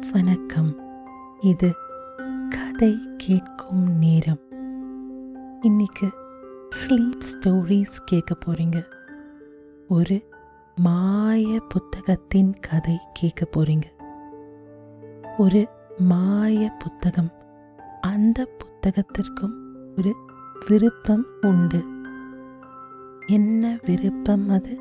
வணக்கம். இது கதை கேட்கும் நேரம். இன்னைக்கு ஸ்லீப் ஸ்டோரிஸ் கேட்க போறீங்க. ஒரு மாய புத்தகத்தின் கதை கேட்க போறீங்க. ஒரு மாய புத்தகம். அந்த புத்தகத்திற்கும் ஒரு விருப்பம் உண்டு. என்ன விருப்பம் அது?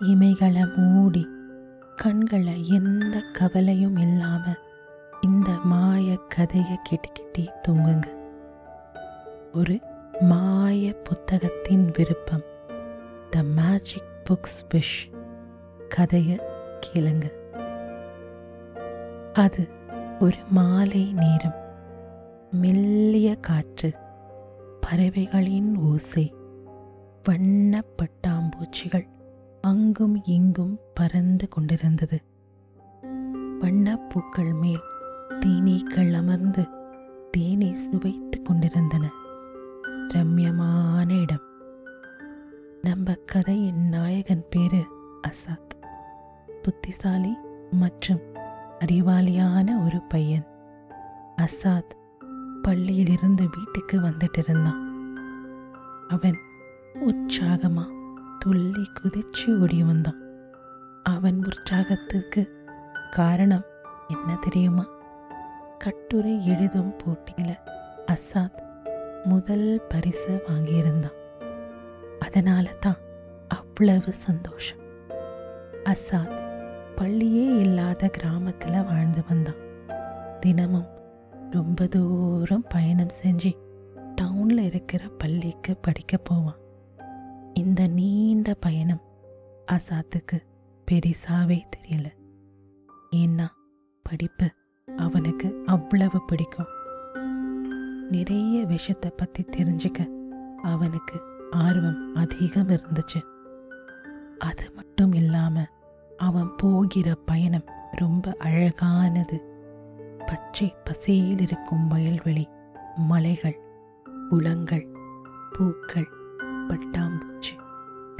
இமைகளை மூடி கண்களை எந்த கவலையும் இல்லாம இந்த மாய கதையை கேட்டுக்கிட்டே தூங்குங்க. ஒரு மாய புத்தகத்தின் விருப்பம். த மேஜிக் புக்ஸ் விஷ் கதையை கேளுங்க. அது ஒரு மாலை நேரம். மெல்லிய காற்று பறவைகளின் ஓசை வண்ண பட்டாம்பூச்சிகள் அங்கும் இங்கும் பறந்து கொண்டிருந்தது. வண்ணப்பூக்கள் மேல் தேனீக்கள் அமர்ந்து தேனை சுவைத்துக் கொண்டிருந்தன. ரம்யமான இடம். நம்ம கதையின் நாயகன் பேரு அசாத். புத்திசாலி மற்றும் அறிவாளியான ஒரு பையன். அசாத் பள்ளியிலிருந்து வீட்டுக்கு வந்துட்டு இருந்தான். அவன் உற்சாகமா துள்ளி குதிச்சு ஓடி வந்தான். அவன் உற்சாகத்திற்கு காரணம் என்ன தெரியுமா? கட்டுரை எழுதும் போட்டியில் அசாத் முதல் பரிசு வாங்கியிருந்தான். அதனால தான் அவ்வளவு சந்தோஷம். அசாத் பள்ளியே இல்லாத கிராமத்தில் வாழ்ந்து வந்தான். தினமும் ரொம்ப தூரம் பயணம் செஞ்சு டவுனில் இருக்கிற பள்ளிக்கு படிக்க போவான். இந்த நீண்ட பயணம் அசாத்துக்கு பெரிசாவே தெரியல. ஏன்னா படிப்பு அவனுக்கு அவ்வளவு பிடிக்கும். நிறைய விஷயத்தை பத்தி தெரிஞ்சுக்க அவனுக்கு ஆர்வம் அதிகம் இருந்துச்சு. அது மட்டும் இல்லாம அவன் போகிற பயணம் ரொம்ப அழகானது. பச்சை பசேல் இருக்கும் வயல்வெளி மலைகள் குளங்கள் பூக்கள் பட்டா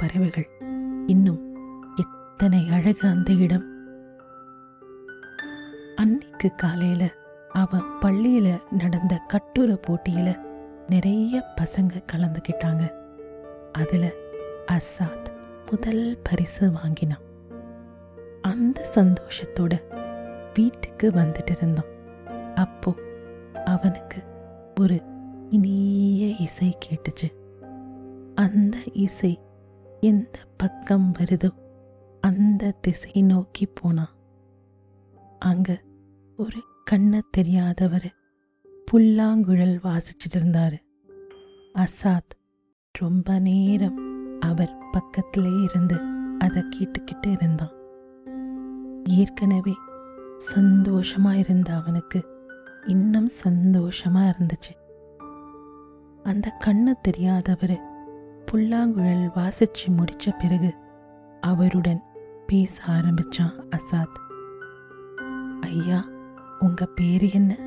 பறவைகள். இன்னும் எத்தனை அழகு அந்த இடம். அன்னைக்கு காலையில அவன் பள்ளியில நடந்த கட்டுரை போட்டியில நிறைய பசங்க கலந்துக்கிட்டாங்க. அதுல அசாத் முதல் பரிசு வாங்கினான். அந்த சந்தோஷத்தோட வீட்டுக்கு வந்துட்டு இருந்தான். அப்போ அவனுக்கு ஒரு இனிய இசை கேட்டுச்சு. அந்த இசை எந்த பக்கம் வருதோ அந்த திசை நோக்கி போனான் அங்க ஒரு கண்ண தெரியாதவர் புல்லாங்குழல் வாசிச்சிட்டு இருந்தாரு அசாத் ரொம்ப நேரம் அவர் பக்கத்திலே இருந்து அதை கேட்டுக்கிட்டு இருந்தான். ஏற்கனவே சந்தோஷமா இருந்த அவனுக்கு இன்னும் சந்தோஷமா இருந்துச்சு. அந்த கண்ணு தெரியாதவர் புல்லாங்குழல் வாசிச்சு முடிச்ச பிறகு அவருடன் பேச ஆரம்பிச்சான் அசாத். ஐயா உங்க பேரு என்ன?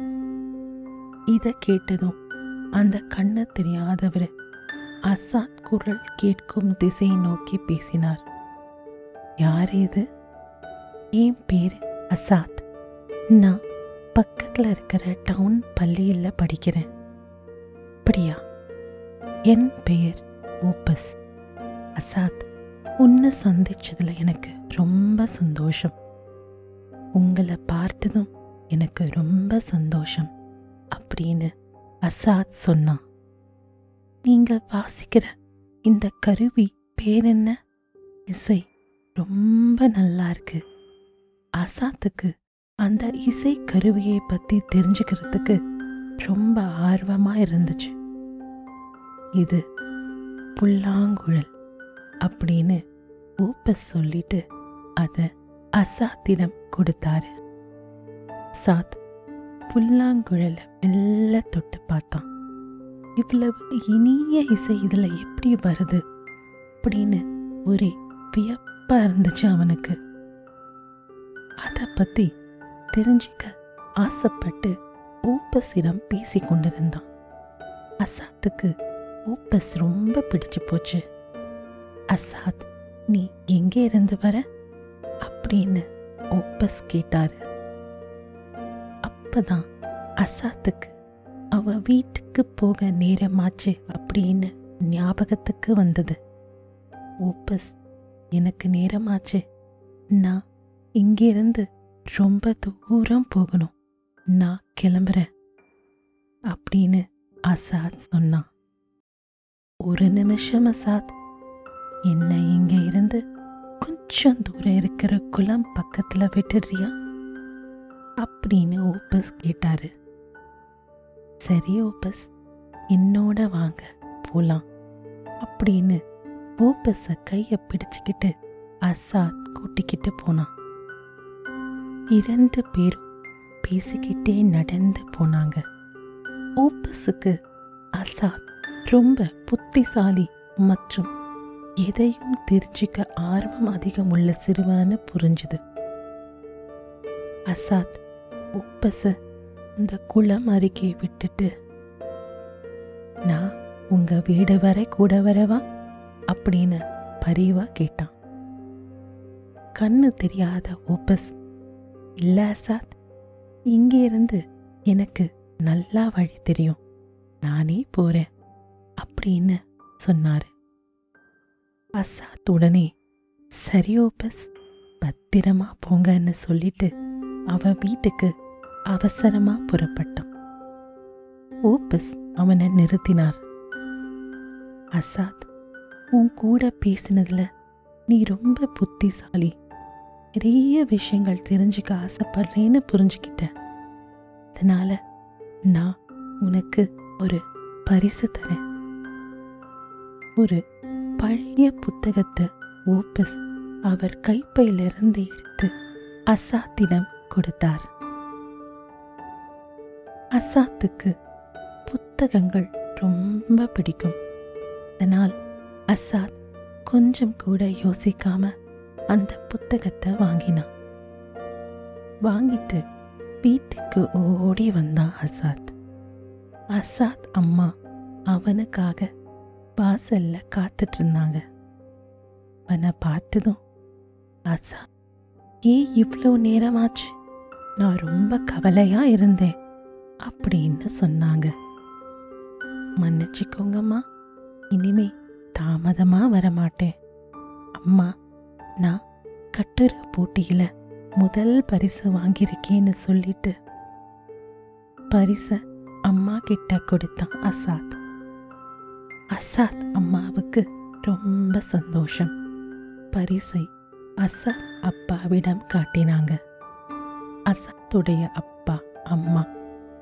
இத கேட்டதும் அந்த கண்ணு தெரியாதவர் அசாத் குரல் கேட்கும் திசை நோக்கி பேசினார். யார் இது? என் பேர் அசாத். நான் பக்கத்தில் இருக்கிற டவுன் பள்ளியில் படிக்கிறேன். அப்படியா? என் பெயர் ஓப்பஸ் அசாத் உன்னை சந்திச்சதில் எனக்கு ரொம்ப சந்தோஷம். உங்களை பார்த்ததும் எனக்கு ரொம்ப சந்தோஷம் அப்படின்னு அசாத் சொன்னான். நீங்கள் வாசிக்கிற இந்த கருவி பேர் என்ன இசை ரொம்ப நல்லா இருக்கு. அசாத்துக்கு அந்த இசை கருவியை பத்தி தெரிஞ்சுக்கிறதுக்கு ரொம்ப ஆர்வமா இருந்துச்சு. இது புல்லாங்குழல் அப்படின்னு ஊப்ப சொல்லிட்டு அதை அசாத்திடம் கொடுத்தாரு. சாத் புல்லாங்குழல மெல்ல தொட்டு பார்த்தான். இவ்வளவு இனிய இசை இதுல எப்படி வருது? அப்படின்னு ஒரே வியப்பா இருந்துச்சு அவனுக்கு. அதை பத்தி தெரிஞ்சுக்க ஆசைப்பட்டு ஊப்பசிடம் பேசி கொண்டிருந்தான். அசாத்துக்கு ஓப்பஸ் ரொம்ப பிடிச்சு போச்சு. அசாத் நீ எங்கே இருந்து வர? அப்படின்னு ஓப்பஸ் கேட்டாரு. அப்பதான் அசாத்துக்கு அவ வீட்டுக்கு போக நேரமாச்சு அப்படின்னு ஞாபகத்துக்கு வந்தது. ஓப்பஸ் எனக்கு நேரமாச்சு. நான் இங்கிருந்து ரொம்ப தூரம் போகணும். நான் கிளம்புறேன். அப்படின்னு அசாத் சொன்னான். ஒரு நிமிஷம் அசாத். என்ன இங்க இருந்து கொஞ்சம் தூரம் இருக்கிற குளம் பக்கத்துல விட்டுடுறியா அப்படின்னு ஓபஸ் கேட்டாரு. சரி ஓபஸ் என்னோட வாங்க போலாம் அப்படின்னு ஓபஸ கைய பிடிச்சுக்கிட்டு அசாத் கூட்டிக்கிட்டு போனான். இரண்டு பேரும் பேசிக்கிட்டே நடந்து போனாங்க. ஓபஸுக்கு அசாத் ரொம்ப புத்திசாலி மற்றும் எதையும் தெரிஞ்சிக்க ஆர்வம் அதிகம் உள்ள சிறுவன்னு புரிஞ்சுது. அசாத் உப்பச இந்த குளம் அருகே விட்டுட்டு நான் உங்க வீடு வரை கூட வரவா? அப்படின்னு பரிவா கேட்டான். கண்ணு தெரியாத ஓபஸ் இல்ல அசாத் இங்கே இருந்து எனக்கு நல்லா வழி தெரியும். நானே போறேன். அப்படின்னு சொன்னாரு. அசாத் உடனே சரி பத்திரமா போங்கன்னு சொல்லிட்டு அவ வீட்டுக்கு அவசரமா புறப்பட்டான். ஓபஸ் அவனை நிறுத்தினார். அசாத் உன் கூட பேசினதுல நீ ரொம்ப புத்திசாலி. நிறைய விஷயங்கள் தெரிஞ்சுக்க ஆசைப்படுறேன்னு புரிஞ்சுக்கிட்டேன் அதனால நான் உனக்கு ஒரு பரிசு தரேன். ஒரு பழைய புத்தகத்தை ஓபஸ் அவர் கைப்பையிலிருந்து எடுத்து அசாத்திடம் கொடுத்தார். அசாத்துக்கு புத்தகங்கள் ரொம்ப பிடிக்கும். அதனால் அசாத் கொஞ்சம் கூட யோசிக்காம அந்த புத்தகத்தை வாங்கினான். வாங்கிட்டு வீட்டுக்கு ஓடி வந்தான் அசாத். அசாத் அம்மா அவனுக்காக வாசல்ல காத்துட்டு இருந்தாங்க அவனை பார்த்ததும் ஆசா ஏன் இவ்வளோ நேரமாச்சு? நான் ரொம்ப கவலையா இருந்தேன் அப்படின்னு சொன்னாங்க. மன்னிச்சுக்கோங்கம்மா இனிமே தாமதமா வரமாட்டேன். அம்மா நான் கட்டுரை போட்டியில முதல் பரிசு வாங்கியிருக்கேன்னு சொல்லிட்டு. பரிசை அம்மா கிட்ட கொடுத்தான் அசாத். அசாத் அம்மாவுக்கு ரொம்ப சந்தோஷம். பரிசை அசாத் அப்பாவிடம் காட்டினாங்க. அசாத்துடைய அப்பா அம்மா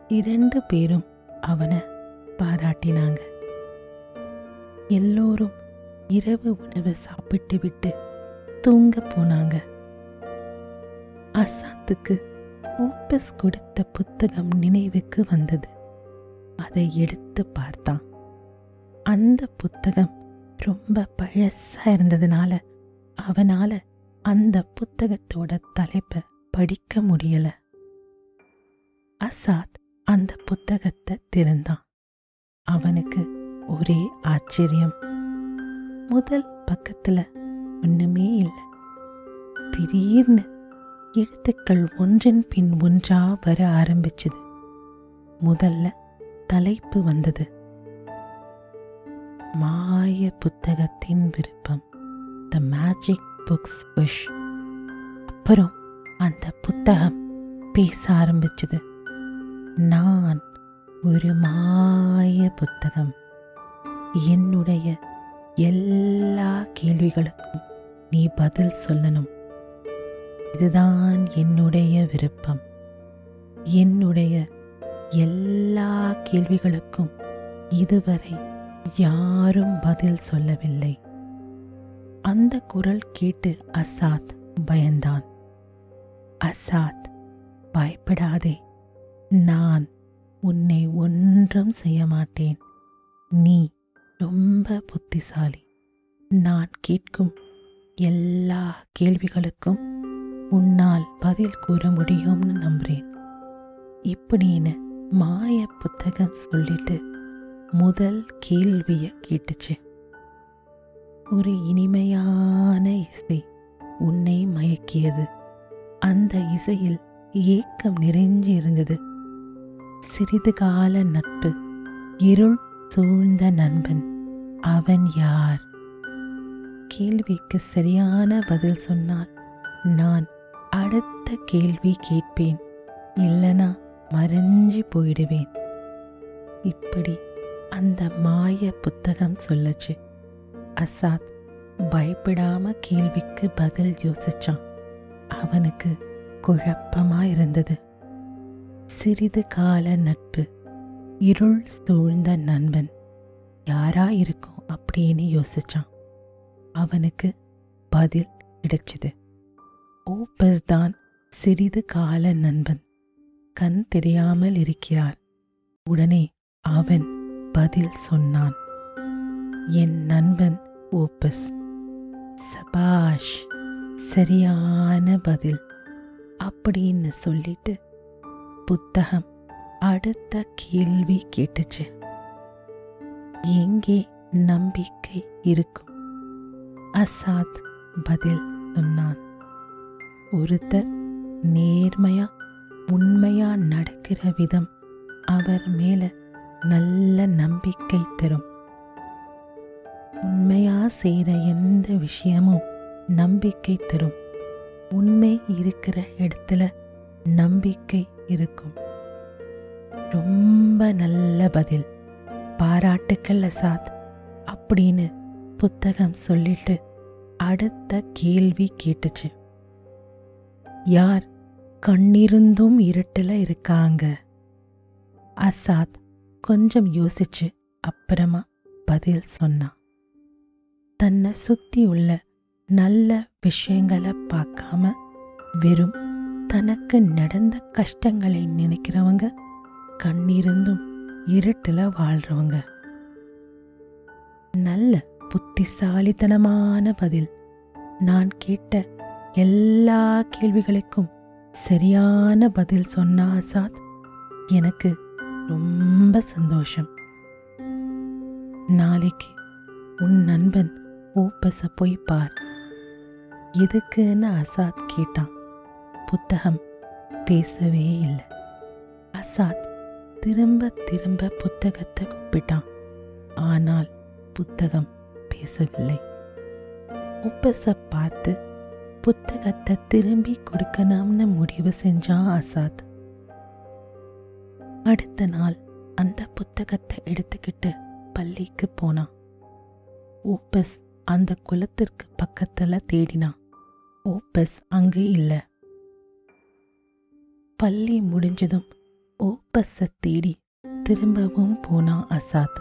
இரண்டு பேரும் அவனை பாராட்டினாங்க. எல்லோரும் இரவு உணவு சாப்பிட்டு விட்டு தூங்க போனாங்க. அசாத்துக்கு ஓப்பஸ் கொடுத்த புத்தகம் நினைவுக்கு வந்தது. அதை எடுத்து பார்த்தான். அந்த புத்தகம் ரொம்ப பழசாக இருந்ததுனால அவனால அந்த புத்தகத்தோட தலைப்பை படிக்க முடியல. அசாத் அந்த புத்தகத்தை திறந்தான். அவனுக்கு ஒரே ஆச்சரியம். முதல் பக்கத்துல ஒண்ணுமே இல்லை. திடீர்னு எழுத்துக்கள் ஒன்றின் பின் ஒன்றா வர ஆரம்பிச்சது. முதல்ல தலைப்பு வந்தது. மாய புத்தகத்தின் விருப்பம். த மேஜிக் புக்ஸ் விஷ் அப்புறம் அந்த புத்தகம் பேச ஆரம்பிச்சது. நான் ஒரு மாய புத்தகம். என்னுடைய எல்லா கேள்விகளுக்கும் நீ பதில் சொல்லணும். இதுதான் என்னுடைய விருப்பம். என்னுடைய எல்லா கேள்விகளுக்கும் இதுவரை யாரும் பதில் சொல்லவில்லை. அந்த குரல் கேட்டு அசாத் பயந்தான். அசாத் பயப்படாதே. நான் உன்னை ஒன்றும் செய்ய மாட்டேன். நீ ரொம்ப புத்திசாலி. நான் கேட்கும் எல்லா கேள்விகளுக்கும் உன்னால் பதில் கூற முடியும்னு நம்புறேன். இப்படின்னு மாய புத்தகம் சொல்லிட்டு முதல் கேள்வியை கேட்டுச்சு. ஒரு இனிமையான இசை உன்னை மயக்கியது. அந்த இசையில் ஏக்கம் நிறைஞ்சு இருந்தது. சிறிது கால நட்பு இருள் சூழ்ந்த நண்பன் அவன் யார்? கேள்விக்கு சரியான பதில் சொன்னால் நான் அடுத்த கேள்வி கேட்பேன். இல்லனா மறைஞ்சி போயிடுவேன். இப்படி அந்த மாய புத்தகம் சொல்லுச்சு. அசாத் பயப்படாம கேள்விக்கு பதில் யோசிச்சான். அவனுக்கு குழப்பமா இருந்தது. சிறிது கால நட்பு. இருள் சூழ்ந்த நண்பன். யாரா இருக்கும்? அப்படின்னு யோசிச்சான். அவனுக்கு பதில் கிடைச்சது. ஓப்பஸ் தான் சிறிது கால நண்பன். கண் தெரியாமல் இருக்கிறார். உடனே அவன் பதில் சொன்னான். என் நண்பன் ஓப்பஸ். சபாஷ் சரியான பதில். அப்படின்னு சொல்லிட்டு புத்தகம் அடுத்த கேள்வி கேட்டுச்சு. எங்கே நம்பிக்கை இருக்கும்? அசாத் பதில் சொன்னான். ஒருத்தர் நேர்மையா உண்மையா நடக்கிற விதம் அவர் மேலே நல்ல நம்பிக்கை தரும். உண்மையா செய்கிற எந்த விஷயமும் நம்பிக்கை தரும். உண்மை இருக்கிற இடத்துல நம்பிக்கை இருக்கும். ரொம்ப நல்ல பதில். பாராட்டுக்கள் அசாத் அப்படின்னு புத்தகம் சொல்லிட்டு அடுத்த கேள்வி கேட்டுச்சு. யார் கண்ணிருந்தும் இருட்டில் இருக்காங்க? அசாத் கொஞ்சம் யோசிச்சு அப்புறமா பதில் சொன்னான். தன்னை சுத்தி உள்ள நல்ல விஷயங்களை பார்க்காம வெறும் தனக்கு நடந்த கஷ்டங்களை நினைக்கிறவங்க கண்ணிருந்தும் இருட்டில் வாழ்றவங்க. நல்ல புத்திசாலித்தனமான பதில். நான் கேட்ட எல்லா கேள்விகளுக்கும் சரியான பதில் சொன்ன ஆசாத் எனக்கு ரொம்ப சந்தோஷம். நாளைக்கு உன் நண்பன் ஓப்பஸ போய் பார். எதுக்குன்னு அசாத் கேட்டான். புத்தகம் பேசவே இல்லை. அசாத் திரும்ப திரும்ப புத்தகத்தை கூப்பிட்டான். ஆனால் புத்தகம் பேசவில்லை. உப்பஸ பார்த்து புத்தகத்தை திரும்பி கொடுக்கணும்னு முடிவு செஞ்சான் ஆசாத் அடுத்த நாள் அந்த புத்தகத்தை எடுத்துக்கிட்டு பள்ளிக்கு போனான். ஓப்பஸ் அந்த குளத்திற்கு பக்கத்துல தேடினான். ஓப்பஸ் அங்கு இல்லை. பள்ளி முடிஞ்சதும் ஓப்பஸை தேடி திரும்பவும் போனான் அசாத்.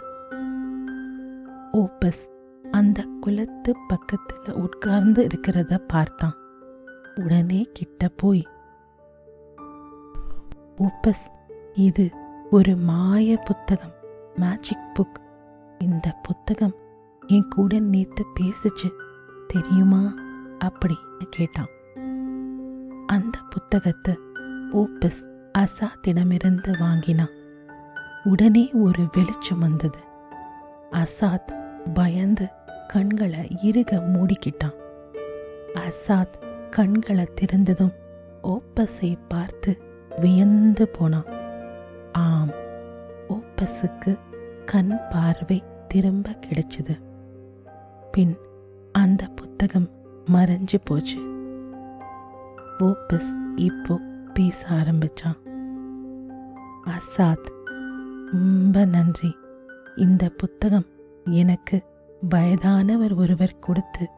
ஓப்பஸ் அந்த குளத்து பக்கத்துல உட்கார்ந்து இருக்கிறத பார்த்தான். உடனே கிட்ட போய் ஓப்பஸ் இது ஒரு மாய புத்தகம். மேஜிக் புக் இந்த புத்தகம் என் கூட நேத்து பேசுச்சு. தெரியுமா? அப்படின்னு கேட்டான். அந்த புத்தகத்தை ஓப்பஸ் அசாத்திடமிருந்து வாங்கினான். உடனே ஒரு வெளிச்சம் வந்தது. அசாத் பயந்து கண்களை இறுக மூடிக்கிட்டான். அசாத் கண்களை திறந்ததும் ஓப்பஸை பார்த்து வியந்து போனான். ஆம். ஓப்பஸுக்கு கண் பார்வை திரும்ப கிடைச்சது. பின் அந்த புத்தகம் மறைஞ்சு போச்சு. ஓப்பஸ் இப்போ பேச ஆரம்பிச்சான். அசாத் ரொம்ப நன்றி. இந்த புத்தகம் எனக்கு வயதானவர் ஒருவர் கொடுத்து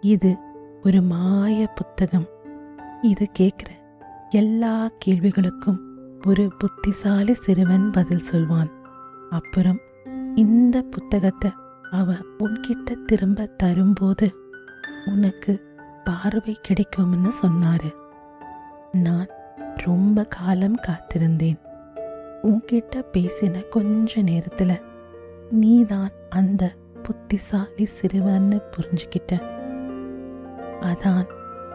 இது ஒரு மாய புத்தகம். இது கேட்குற எல்லா கேள்விகளுக்கும் ஒரு புத்திசாலி சிறுவன் பதில் சொல்வான். அப்புறம் இந்த புத்தகத்தை அவ உன்கிட்ட திரும்ப தரும்போது உனக்கு பார்வை கிடைக்கும்னு சொன்னாரு. நான் ரொம்ப காலம் காத்திருந்தேன். உன்கிட்ட பேசின கொஞ்ச நேரத்துல நீதான் அந்த புத்திசாலி சிறுவன்னு புரிஞ்சுக்கிட்ட. அதான்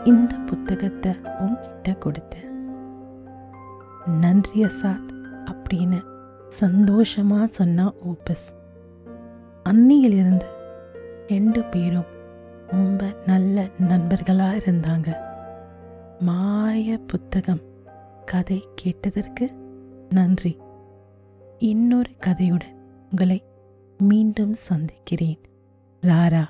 இந்த புத்தகத்தை உன்கிட்ட கொடுத்தேன். நன்றி அசாத் அப்படின்னு சந்தோஷமாக சொன்னா ஓபஸ். அன்னியிலிருந்து ரெண்டு பேரும் ரொம்ப நல்ல நண்பர்களாக இருந்தாங்க. மாய புத்தகம் கதை கேட்டதற்கு நன்றி. இன்னொரு கதையுடன் உங்களை மீண்டும் சந்திக்கிறேன். ராரா.